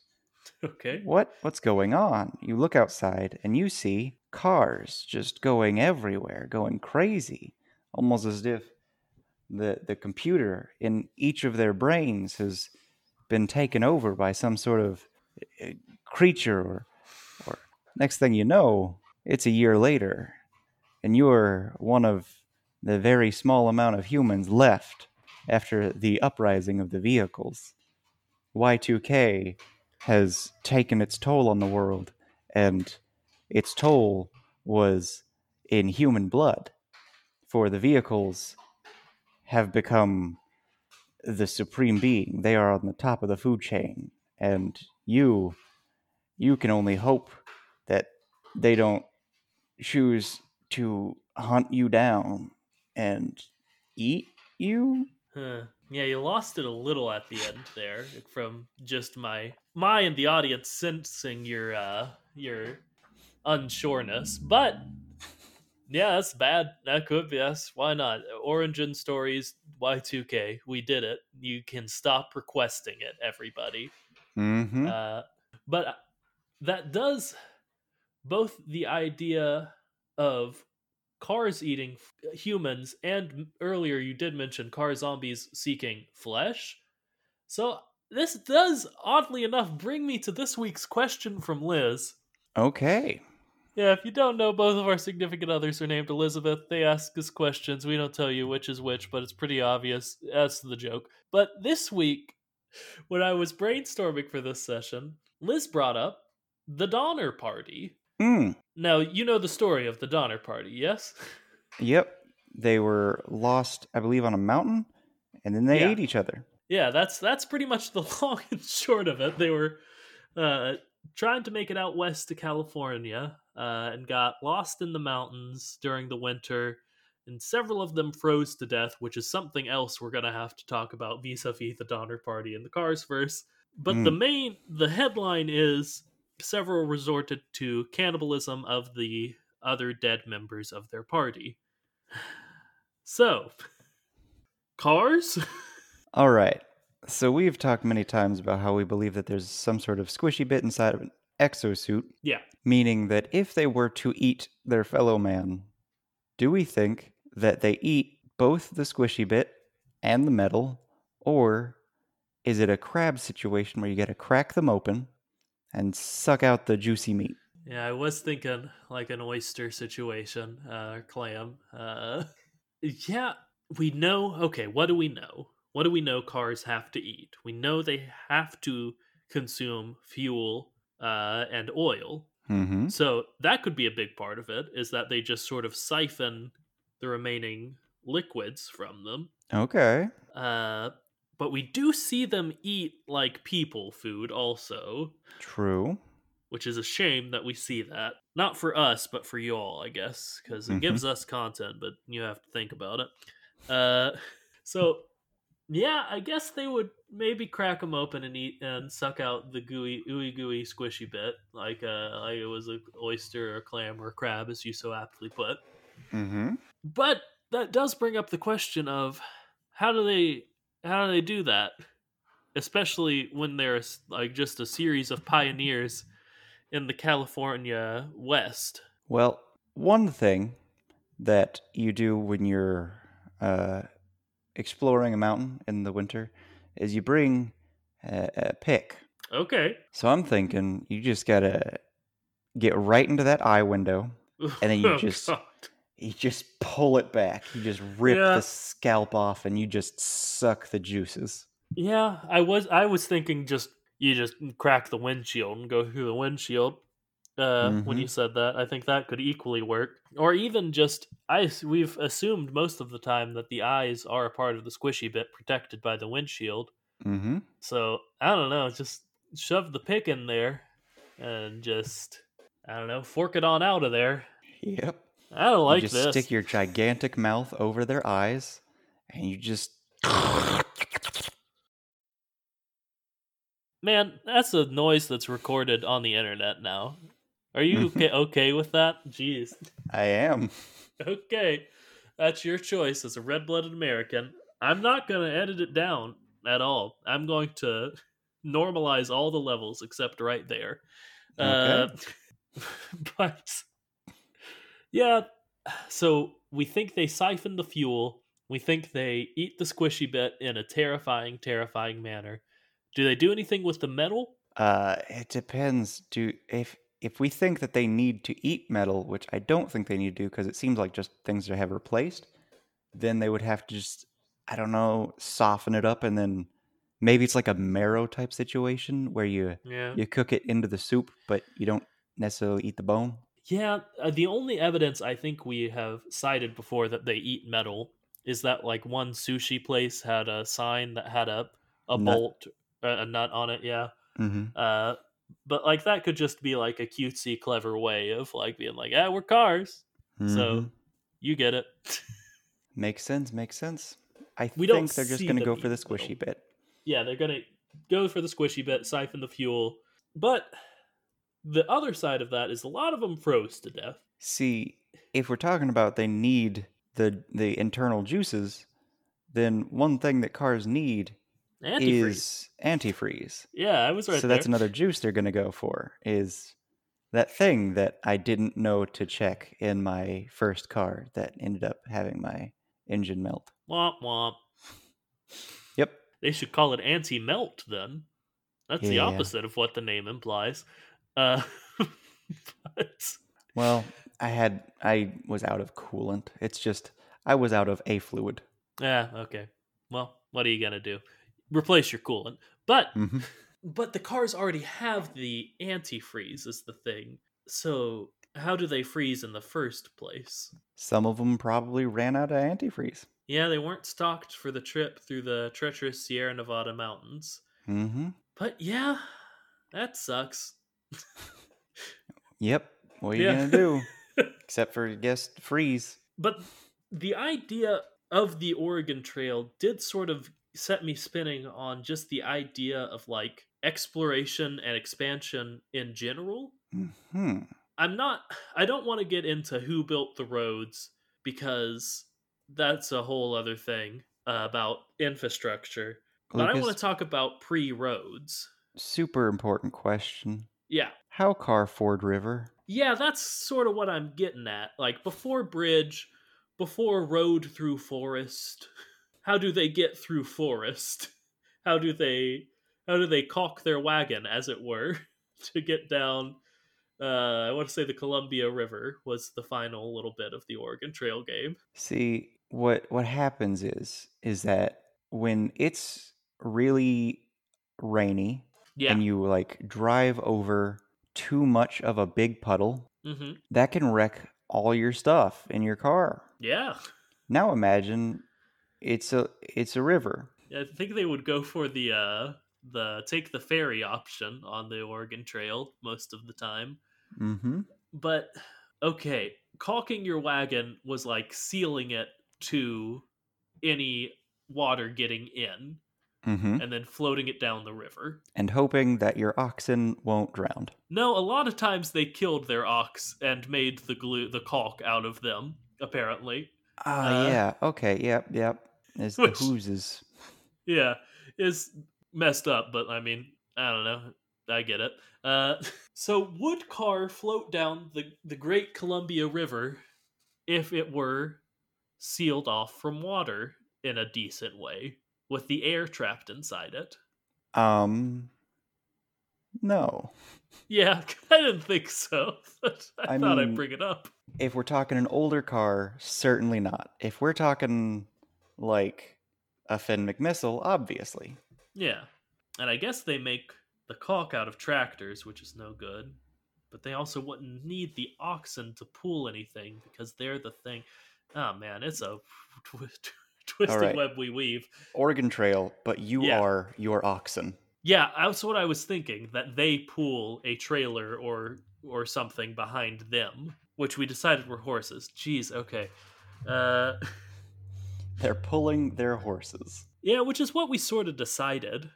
Okay. What? What's going on? You look outside and you see cars just going everywhere, going crazy, almost as if the the computer in each of their brains has been taken over by some sort of uh, creature or or next thing you know, it's a year later and you're one of the very small amount of humans left after the uprising of the vehicles. Y2K has taken its toll on the world, and its toll was in human blood. For the vehicles have become the supreme being. They are on the top of the food chain, and you, you can only hope that they don't choose to hunt you down and eat you. Huh. Yeah, you lost it a little at the end there from just my my and the audience sensing your uh your unsureness. But yeah, that's bad. That could be yes. Why not? Origin stories Y2K. We did it. You can stop requesting it, everybody. Mm-hmm. Uh, but that does both the idea of cars eating uh, humans and earlier you did mention car zombies seeking flesh. So this does oddly enough bring me to this week's question from Liz. okay. Yeah, if you don't know, both of our significant others are named Elizabeth. They ask us questions. We don't tell you which is which, but it's pretty obvious. That's the joke. But this week, when I was brainstorming for this session, Liz brought up the Donner Party. Mm. Now, you know the story of the Donner Party, yes? <laughs> Yep. They were lost, I believe, on a mountain, and then they Yeah. ate each other. yeah, that's that's pretty much the <laughs> long and short of it. They were uh, trying to make it out west to California uh, and got lost in the mountains during the winter, and several of them froze to death, which is something else we're gonna have to talk about vis-a-vis the Donner Party in the Cars verse. But the main, the headline is several resorted to cannibalism of the other dead members of their party. <sighs> So, <laughs> cars. <laughs> All right. So we've talked many times about how we believe that there's some sort of squishy bit inside of an exosuit, Yeah. meaning that if they were to eat their fellow man, do we think that they eat both the squishy bit and the metal, or is it a crab situation where you got to crack them open and suck out the juicy meat? Yeah, I was thinking like an oyster situation, uh, clam. Uh, <laughs> yeah, we know. Okay, what do we know? What do we know cars have to eat? We know they have to consume fuel uh, and oil. Mm-hmm. So that could be a big part of it, is that they just sort of siphon the remaining liquids from them. Okay. Uh, but we do see them eat like people food also, True. which is a shame that we see that. Not for us, but for y'all, I guess, because it Mhm. gives us content, but you have to think about it. Uh, <laughs> so yeah, I guess they would maybe crack them open and eat and suck out the gooey, ooey gooey, squishy bit, like uh, like it was a oyster or a clam or a crab, as you so aptly put. Mm-hmm. But that does bring up the question of how do they how do they do that? Especially when there's like just a series of pioneers in the California West. Well, one thing that you do when you're uh, exploring a mountain in the winter is you bring a, a pick. Okay. So I'm thinking you just gotta get right into that eye window. <laughs> And then you Oh, just- God. You just pull it back. You just rip Yeah. the scalp off, and you just suck the juices. Yeah, I was I was thinking just you just crack the windshield and go through the windshield. Uh, when Mhm. you said that, I think that could equally work, or even just I. We've assumed most of the time that the eyes are a part of the squishy bit protected by the windshield. Mm-hmm. So I don't know, just shove the pick in there and just I don't know, fork it on out of there. Yep. I don't like this. you just this. stick your gigantic mouth over their eyes, and you just Man, that's a noise that's recorded on the internet now. Are you <laughs> okay, okay with that? Jeez. I am. Okay. That's your choice as a red blooded American. I'm not going to edit it down at all. I'm going to normalize all the levels except right there. Uh, <laughs> but yeah, so we think they siphon the fuel. We think they eat the squishy bit in a terrifying, terrifying manner. Do they do anything with the metal? Uh, it depends. Do if if we think that they need to eat metal, which I don't think they need to do because it seems like just things to have replaced, then they would have to just I don't know soften it up and then maybe it's like a marrow type situation where you Yeah. you cook it into the soup, but you don't necessarily eat the bone. Yeah, uh, the only evidence I think we have cited before that they eat metal is that like one sushi place had a sign that had a a Nut. bolt uh, a nut on it, yeah. Mm-hmm. Uh but like that could just be like a cutesy clever way of like being like, "Yeah, we're cars. So- You get it." <laughs> makes sense. Makes sense. I We think they're just see gonna go for the eat metal. squishy bit. yeah, they're going to go for the squishy bit, siphon the fuel. But the other side of that is a lot of them froze to death. See, if we're talking about they need the the internal juices, then one thing that cars need Antifreeze. is antifreeze. yeah, I was right so there. that's another juice they're going to go for is that thing that I didn't know to check in my first car that ended up having my engine melt. Womp womp. Yep. They should call it anti melt then. That's the opposite of what the name implies. Uh, <laughs> but Well, I had I was out of coolant. It's just I was out of a fluid. yeah, okay. Well, what are you gonna do? Replace your coolant. But hmm but the cars already have the antifreeze is the thing. So how do they freeze in the first place? Some of them probably ran out of antifreeze. Yeah, they weren't stocked for the trip through the treacherous Sierra Nevada mountains. hmm But yeah, that sucks. Yep. What are you Yeah. gonna do? <laughs> Except for guess freeze. But the idea of the Oregon Trail did sort of set me spinning on just the idea of like exploration and expansion in general. Hmm. I'm not I don't want to get into who built the roads because that's a whole other thing uh, about infrastructure. But I want to talk about pre-roads. super important question. Yeah. How car Ford River? Yeah, that's sort of what I'm getting at. Like before bridge, before road through forest. <laughs> How do they get through forest? <laughs> How do they how do they caulk their wagon, as it were, <laughs> to get down? Uh, I want to say the Columbia River was the final little bit of the Oregon Trail game. See, what what happens is is that when it's really rainy Yeah. and you like drive over too much of a big puddle, hmm that can wreck all your stuff in your car. Yeah. Now imagine it's a it's a river. I think they would go for the uh the take the ferry option on the Oregon Trail most of the time. Mm-hmm. But okay, caulking your wagon was like sealing it to any water getting in Mm-hmm. and then floating it down the river. And hoping that your oxen won't drown. No, a lot of times they killed their ox and made the glue the caulk out of them, apparently. Ah, Uh, yeah. Okay. Yep. Yep. It's the which- whoozes. Yeah, is messed up, but I mean, I don't know. I get it. Uh, <laughs> so would car float down the the Great Columbia River if it were sealed off from water in a decent way with the air trapped inside it? Um. No. Yeah, <laughs> I didn't think so. <laughs> but I, I thought mean- I'd bring it up. If we're talking an older car, certainly not. If we're talking like a Finn McMissile, obviously. Yeah, and I guess they make the caulk out of tractors, which is no good. But they also wouldn't need the oxen to pull anything because they're the thing. Oh man, it's a <laughs> <laughs> twisted right. web we weave. Oregon Trail, but you Yeah. are your oxen. Yeah, that's what I was thinking. That they pull a trailer or or something behind them, which we decided were horses. Jeez, okay. Uh, <laughs> They're pulling their horses. yeah, which is what we sort of decided.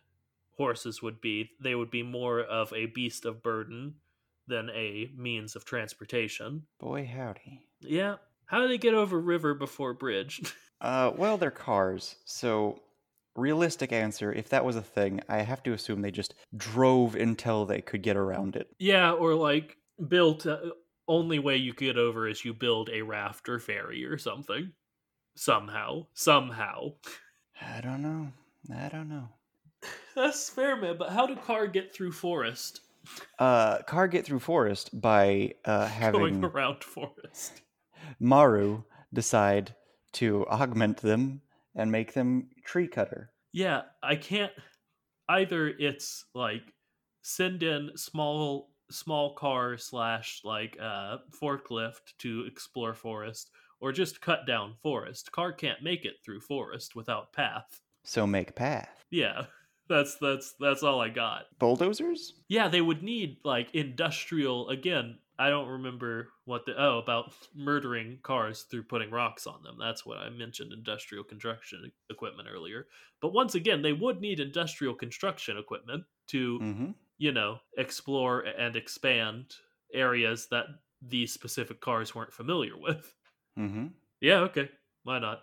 Horses would be they would be more of a beast of burden than a means of transportation. Boy, howdy. Yeah. How do they get over river before bridge? <laughs> Uh, well, they're cars. So, realistic answer, if that was a thing, I have to assume they just drove until they could get around it. yeah, or like built. Uh, only way you could get over is you build a raft or ferry or something. Somehow, somehow. I don't know. I don't know. <laughs> That's fair, man. But how do car get through forest? Uh, car get through forest by uh, <laughs> Going having around forest. Maru decide to augment them and make them tree cutter. Yeah, I can't. Either it's like send in small small car slash like uh forklift to explore forest, or just cut down forest. Car can't make it through forest without path. So make path. Yeah, <laughs> that's that's that's all I got. Bulldozers? Yeah, they would need like industrial again. I don't remember what the oh about murdering cars through putting rocks on them. That's what I mentioned industrial construction equipment earlier. But once again, they would need industrial construction equipment to, Mm-hmm. you know, explore and expand areas that these specific cars weren't familiar <laughs> with. Mm-hmm. Yeah, okay. Why not?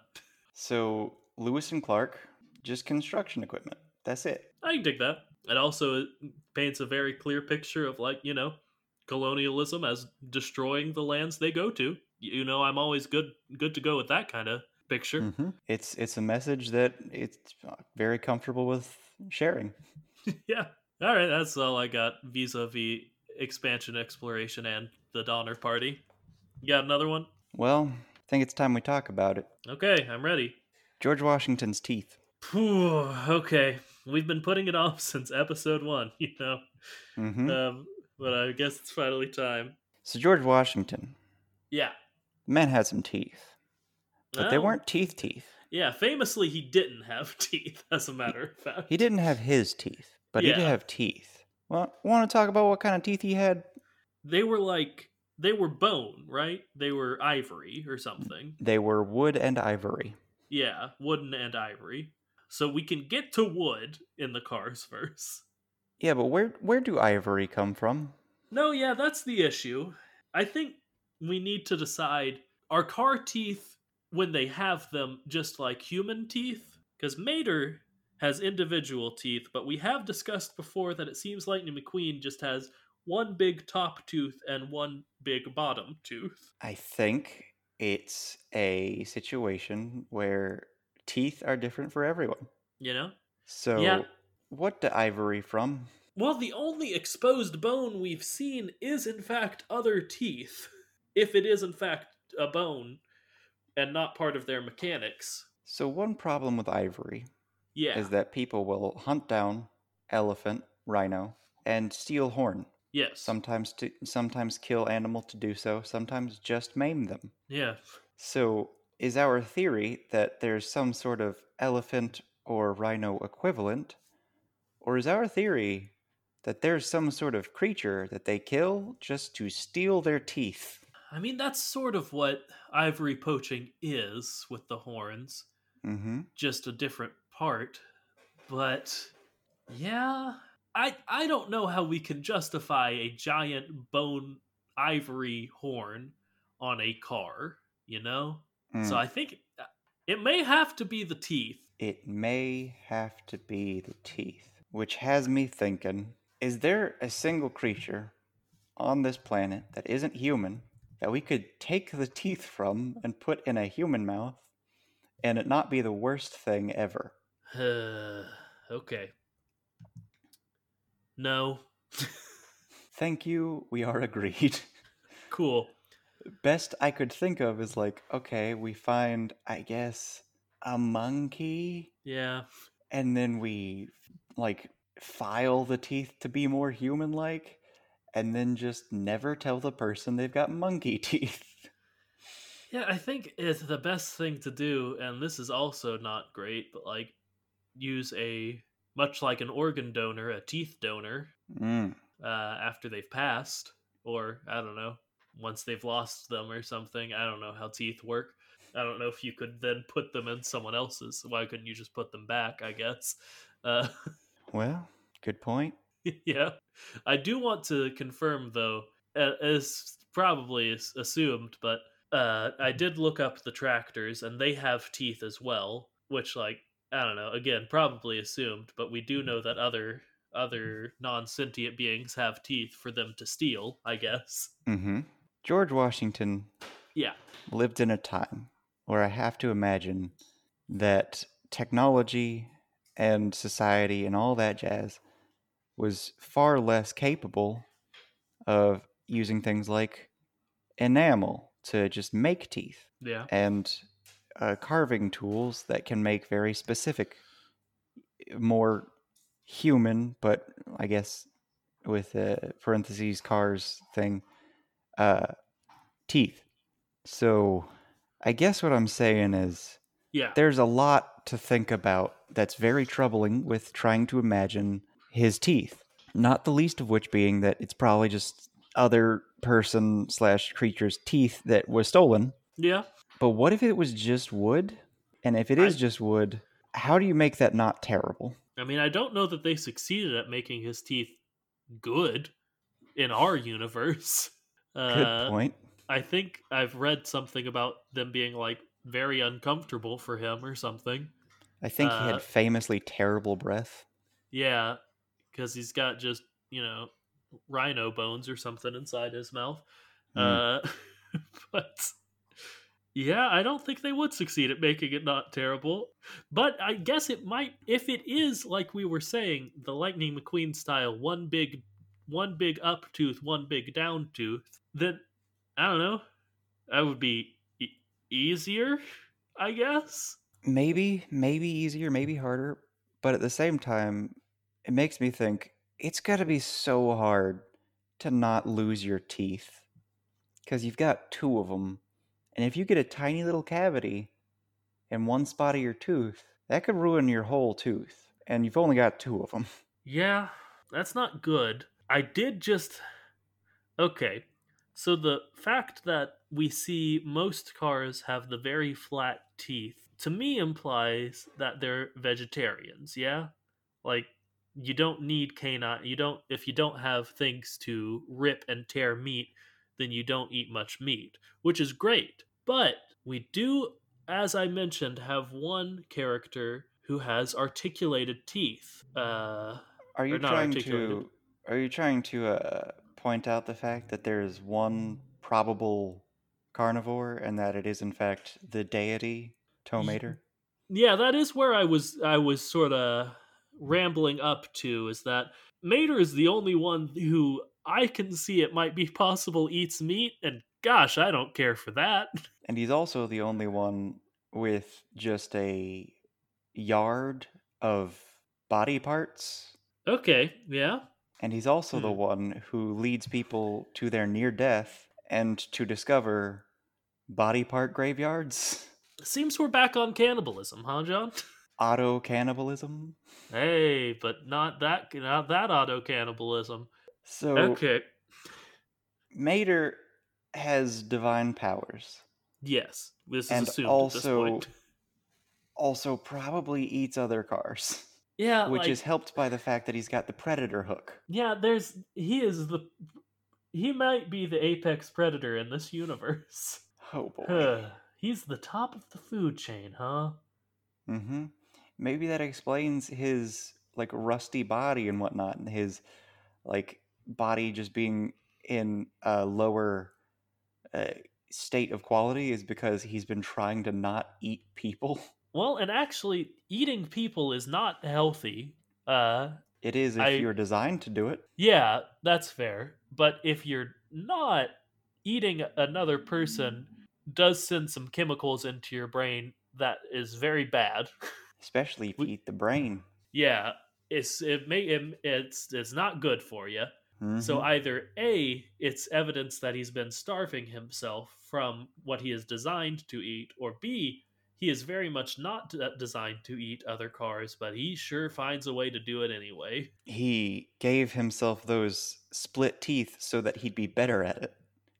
So Lewis and Clark, just construction equipment. That's it. I can dig that. It also paints a very clear picture of like, you know, colonialism as destroying the lands they go to. You know, I'm always good good to go with that kind of picture. Mm-hmm. It's it's a message that it's uh, very comfortable with sharing. <laughs> yeah. All right, that's all I got vis-a-vis expansion exploration and the Donner Party. You got another one? Well, I think it's time we talk about it. Okay, I'm ready. George Washington's teeth. Phew, okay. We've been putting it off <laughs> since episode 1, you know. Mm-hmm. Um but I guess it's finally time. so George Washington, Yeah. the man had some teeth, but they weren't teeth teeth. Yeah, famously, he didn't have <laughs> teeth, as a matter of fact. He didn't have his teeth, but he did have teeth. Well, want to talk about what kind of teeth he had? They were like, they were bone, right? They were ivory or something. They were wood and ivory. Yeah, wooden and ivory. So we can get to wood in the cars verse. Yeah, but where where do ivory come from? No, yeah, that's the issue. I think we need to decide are car teeth, when they have them, just like human teeth? Because Mater has individual teeth, but we have discussed before that it seems Lightning McQueen just has one big top tooth and one big bottom tooth? I think it's a situation where teeth are different for everyone. You know? So, Yeah. What to ivory from? Well, the only exposed bone we've seen is, in fact, other teeth. If it is, in fact, a bone and not part of their mechanics. So, one problem with ivory Yeah. is that people will hunt down elephant, rhino, and steal horn. yes. Sometimes to sometimes kill animal to do so, sometimes just maim them. Yeah. So, is our theory that there's some sort of elephant or rhino equivalent, or is our theory that there's some sort of creature that they kill just to steal their teeth? I mean, that's sort of what ivory poaching is with the horns, Mm-hmm. just a different part. But yeah, I I don't know how we can justify a giant bone ivory horn on a car, you know? Mm. So I think uh, it may have to be the teeth. It may have to be the teeth, which has me thinking is there a single creature on this planet that isn't human that we could take the teeth from and put in a human mouth and it not be the worst thing ever? <sighs> okay. No. <laughs> Thank you, we are agreed. cool. Best I could think of is like, okay, we find, I guess, a monkey Yeah. and then we like file the teeth to be more human like and then just never tell the person they've got monkey <laughs> teeth Yeah, I think it's the best thing to do, and this is also not great, but like use a much like an organ donor, a teeth donor, mm. uh, after they've passed, or I don't know, once they've lost them or something. I don't know how teeth work. I don't know if you could then put them in someone else's. Why couldn't you just put them back? I guess. Uh, <laughs> well good point <laughs> yeah, I do want to confirm though, as probably as assumed, but uh, I did look up the tractors and they have teeth as well, which like I don't know, again probably assumed, but we do know that other other non-sentient beings have teeth for them to steal, I guess. mm-hmm. george washington Yeah. lived in a time where i have to imagine that technology and society and all that jazz was far less capable of using things like enamel to just make teeth Yeah. and uh, carving tools that can make very specific, more human, but I guess with a parentheses cars thing, uh, teeth. So I guess what I'm saying is Yeah. there's a lot to think about that's very troubling with trying to imagine his teeth. Not the least of which being that it's probably just other person slash creature's teeth that was stolen. Yeah. But what if it was just wood? And if it is I- just wood, how do you make that not terrible? I mean, I don't know that they succeeded at making his teeth good in our universe. Good Uh, point. I think I've read something about them being like very uncomfortable for him or something. I think he uh, had famously terrible breath. Yeah, because he's got just you know rhino bones or something inside his mouth. Uh, <laughs> but yeah, I don't think they would succeed at making it not terrible. But I guess it might if it is like we were saying, the Lightning McQueen style, one big, one big up tooth, one big down tooth. Then I don't know. That would be easier, I guess. Maybe, maybe easier, maybe harder. But at the same time, it makes me think it's got to be so hard to not lose your teeth. Because you've got two of them. And if you get a tiny little cavity in one spot of your tooth, that could ruin your whole tooth. And you've only got two of them. Yeah, that's not good. I did just. Okay, so the fact that we see most cars have the very flat teeth to me implies that they're vegetarians, yeah? Like, you don't need canine. You don't. If you don't have things to rip and tear meat, then you don't eat much meat, which is great. But we do, as I mentioned, have one character who has articulated teeth. Uh, Are you trying to? Are you trying to uh, point out the fact that there is one probable carnivore and that it is in fact the deity Tow Mater? Yeah, that is where I was I was sort of rambling up to is that Mater is the only one who I can see it might be <laughs> possible eats meat and gosh, I don't care for that. <laughs> And he's also the only one with just a yard of body parts. Okay, yeah. And he's also the Hmm. one who leads people to their near death and to discover body part graveyards. Seems we're back on cannibalism, huh, John? Auto cannibalism. Hey, but not that not that auto cannibalism. So Okay. Mater has divine powers. Yes, this is And assumed also- at this point. Also probably eats other cars. Yeah, Which like, is helped by the fact that he's got the predator hook. yeah. There's he is the he might be the apex predator in this universe. <laughs> Oh boy. He's the top of the food chain, huh? Mm-hmm. Maybe that explains his like rusty body and whatnot, and his like body just being in a lower uh, state of quality is because he's been trying to not eat people. <laughs> Well, and actually, eating people is not healthy. Uh, It is if I- you're designed to do it. yeah, that's fair. But if you're not, eating another person does send some chemicals into your brain that is very bad. <laughs> Especially if you eat the brain. yeah, it's it may it, it's it's not good for you. So Mhm. either A, it's evidence that he's been starving himself from what he is designed to eat, or B, he is very much not designed to eat other cars, but he sure finds a way to do it anyway. he gave himself those split teeth so that he'd be better at it.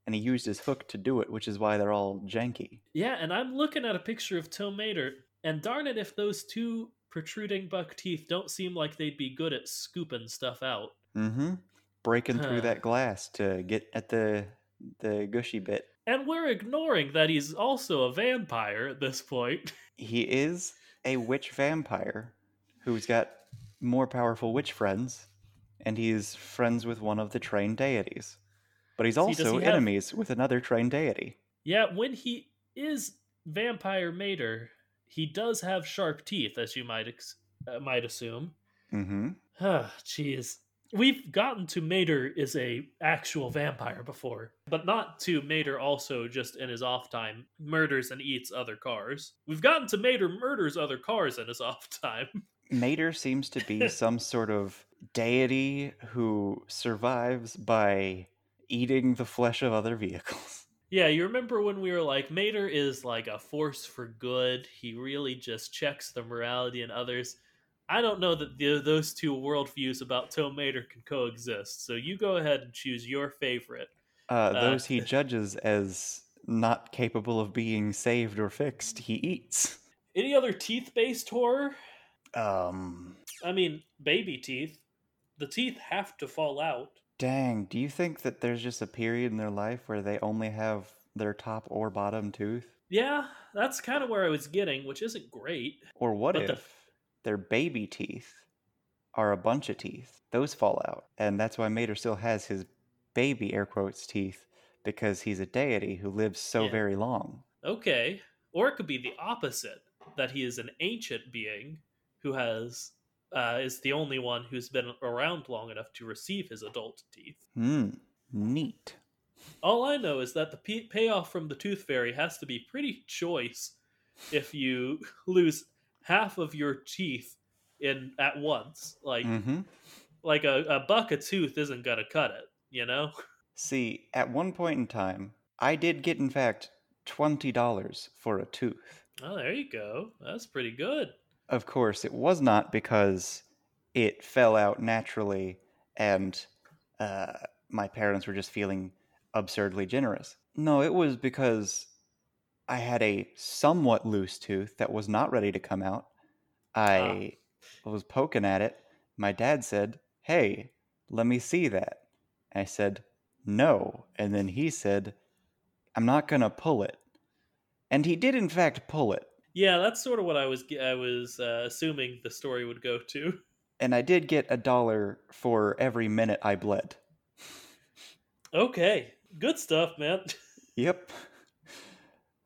And he used his hook to do it, which is why they're all janky. Yeah, and I'm looking at a picture of Tow Mater, and darn it if those two protruding buck teeth don't seem like they'd be good at scooping stuff out. Mm-hmm. Breaking through that glass to get at the the gushy bit. And we're ignoring that he's also a vampire at this point. <laughs> He is a witch vampire who's got more powerful witch friends, and he's friends with one of the trained deities. But he's See, does also have- enemies with another trained deity. Yeah, when he is vampire mater, he does have sharp teeth, as you might ex- uh, might assume. Mm-hmm. Ah, <sighs> jeez. We've gotten to Mater is a actual vampire before, but not to Mater also just in his off time murders and eats other cars. We've gotten to Mater murders other cars in his <laughs> off time. Mater seems to be <laughs> some sort of deity who survives by eating the flesh of other vehicles. <laughs> Yeah, you remember when we were like, Mater is like a force for good. He really just checks the morality in others. I don't know that the, those two worldviews about Tow Mater can coexist. So you go ahead and choose your favorite. Uh, Uh, those he <laughs> judges as not capable of being saved or fixed, he eats. Any other teeth based horror? Um, I mean, baby teeth. The teeth have to fall out. dang, do you think that there's just a period in their life where they only have their top or bottom tooth? Yeah, that's kind of where I was getting, which isn't great. Or what But the- if their baby teeth are a bunch of teeth? Those fall out. And that's why Mater still has his baby, air quotes, teeth, because he's a deity who lives so Yeah. very long. Okay. Or it could be the opposite that he is an ancient being who has. Uh, is the only one who's been around long enough to receive his adult teeth. Hmm, neat. All I know is that the payoff from the Tooth Fairy has to be pretty choice if you <laughs> lose half of your teeth in at once. Like Mm-hmm. like a, a buck a tooth isn't gonna cut it, you know? <laughs> See, at one point in time, I did get, in fact, $20 for a tooth. Oh, there you go. That's pretty good. Of course, it was not because it fell out naturally and uh, my parents were just feeling absurdly generous. No, it was because I had a somewhat loose tooth that was not ready to come out. I was poking at it. My dad said, Hey, let me see that. I said, No. And then he said, I'm not going to pull it. And he did, in fact, pull it. Yeah, that's sort of what I was I was uh, assuming the story would go to. and I did get a dollar for every minute I bled. Okay, good stuff, man. <laughs> Yep.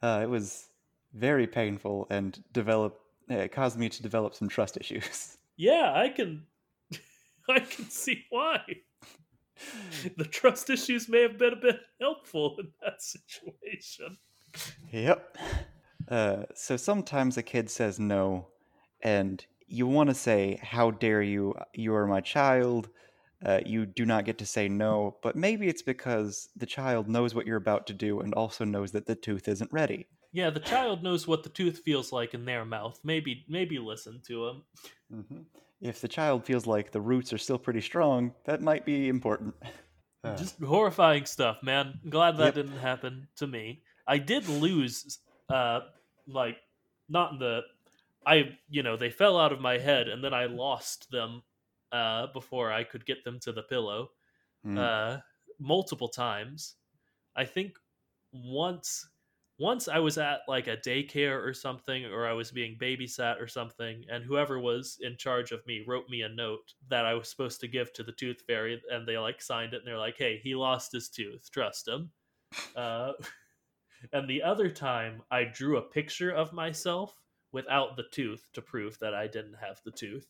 Uh, it was very painful and develop. It caused me to develop some trust issues. <laughs> yeah, I can. <laughs> I can see why. The trust issues may have been a bit helpful in that situation. Yep. Uh, so sometimes a kid says no, and you want to say, "How dare you? You are my child." Uh, you do not get to say no, but maybe it's because the child knows what you're about to do and also knows that the tooth isn't ready. Yeah, the child knows what the tooth feels like in their mouth. Maybe, maybe listen to him. hmm If the child feels like the roots are still pretty strong, that might be important. <laughs> Uh, Just horrifying stuff, man. Glad that Yep. didn't happen to me. I did lose, uh, like, not in the, I, you know, they fell out of my head and then I lost them, uh, before I could get them to the pillow, mm, uh, multiple times. I think once, once I was at like a daycare or something, or I was being babysat or something, and whoever was in charge of me wrote me a note that I was supposed to give to the tooth fairy, and they like signed it, and they're like, "Hey, he lost his tooth. Trust him." Uh, <laughs> and the other time, I drew a picture of myself without the tooth to prove that I didn't have the tooth,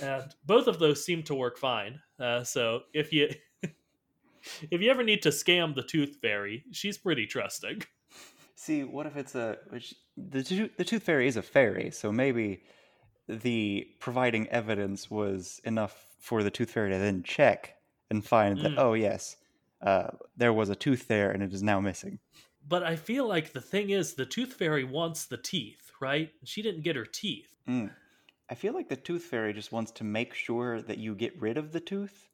and both of those seem to work fine. Uh, so if you <laughs> if you ever need to scam the tooth fairy, she's pretty trusting. See, what if it's a which the tooth, the tooth fairy is a fairy, so maybe the providing evidence was enough for the tooth fairy to then check and find that Mm. oh yes, uh, there was a tooth there and it is now missing. But I feel like the thing is, the tooth fairy wants the teeth, right? She didn't get her teeth. Mm. I feel like the tooth fairy just wants to make sure that you get rid of the tooth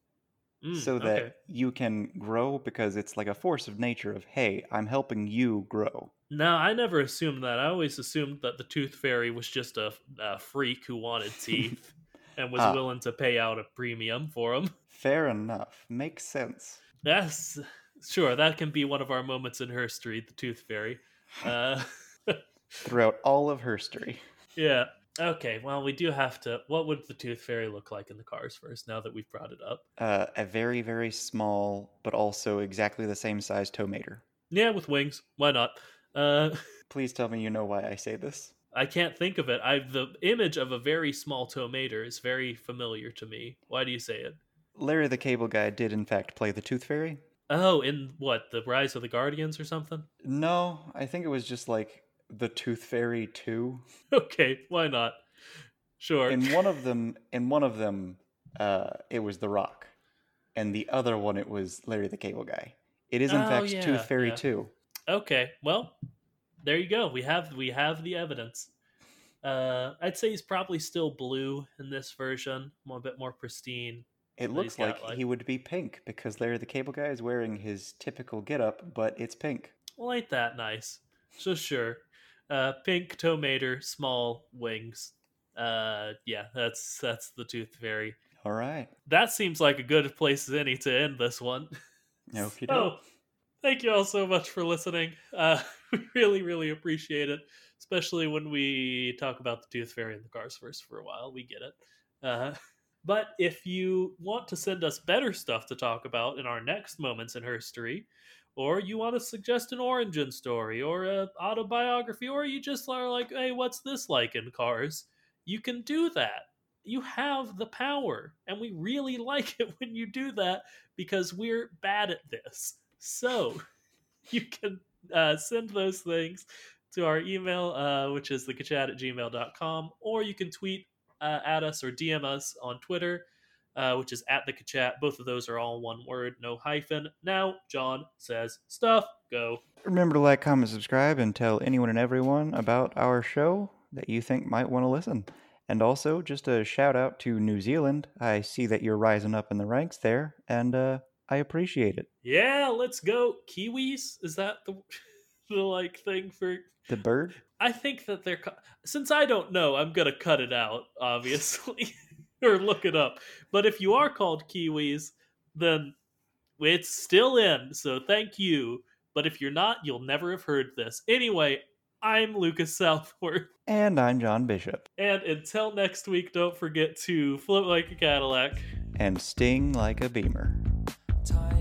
Mm, so that okay. you can grow because it's like a force of nature of hey, I'm helping you grow. No, I never assumed that. I always assumed that the tooth fairy was just a, a freak who wanted <laughs> teeth and was Ah. willing to pay out a premium for them. Fair enough. Makes sense. Yes, sure that can be one of our moments in history. The tooth fairy. <sighs> Uh, <laughs> Throughout all of history. yeah. Okay. Well, we do have to. What would the tooth fairy look like in the cars verse? Now that we've brought it up. Uh, a very, very small, but also exactly the same size Tow Mater. Yeah, with wings. Why not? Uh, <laughs> Please tell me you know why I say this. I can't think of it. I the image of a very small Tow Mater is very familiar to me. Why do you say it? Larry the Cable Guy did, in fact, play the Tooth Fairy. Oh, in what the Rise of the Guardians or something? No, I think it was just like the Tooth Fairy 2. <laughs> Okay, why not? Sure. In one of them, in one of them, uh, it was The Rock, and the other one it was Larry the Cable Guy. It is in Oh, fact yeah, Tooth Fairy yeah. 2. Okay, well, there you go. We have we have the evidence. Uh, I'd say he's probably still blue in this version, a bit more pristine. It looks like, like- he would be pink because Larry the Cable Guy is wearing his typical getup, but it's pink. Well, ain't that nice? So sure, uh, pink tomato, small wings. Uh, yeah, that's that's the tooth fairy. All right. That seems like a good place as any to end this one. <laughs> Doke. Oh, thank you all so much for listening. Uh, <laughs> we really, really appreciate it, especially when we talk about the Tooth Fairy and the Cars verse for a while. We get it. Uh, <laughs> but if you want to send us better stuff to talk about in our next Moments in Hearse-tory, or you want to suggest an origin story or a autobiography, or you just are like, hey, what's this like in Cars? You can do that. You have the power, and we really <laughs> like it when you do that because we're bad at this. So <laughs> you can uh, send those things to our email, uh, which is thekachat at gmail.com, or you can tweet uh, at us or DM us on Twitter, uh, which is at the Kachat. Both of those are all one word, no hyphen. Now, John says stuff. Go. Remember to like, comment, subscribe, and tell anyone and everyone about our show that you think might want to listen. And also, just a shout out to New Zealand. I see that you're rising up in the ranks there, and uh, I appreciate it. Yeah, let's go. Kiwis? Is that the, <laughs> the like thing for The bird? I think that they're since I don't know, I'm gonna cut it out, obviously, <laughs> <laughs> or look it up. But if you are called Kiwis, then it's still in. So thank you. But if you're not, you'll never have heard this. Anyway, I'm Lucas Southworth, And I'm John Bishop. and until next week, don't forget to float like a Cadillac. And sting like a beamer. Time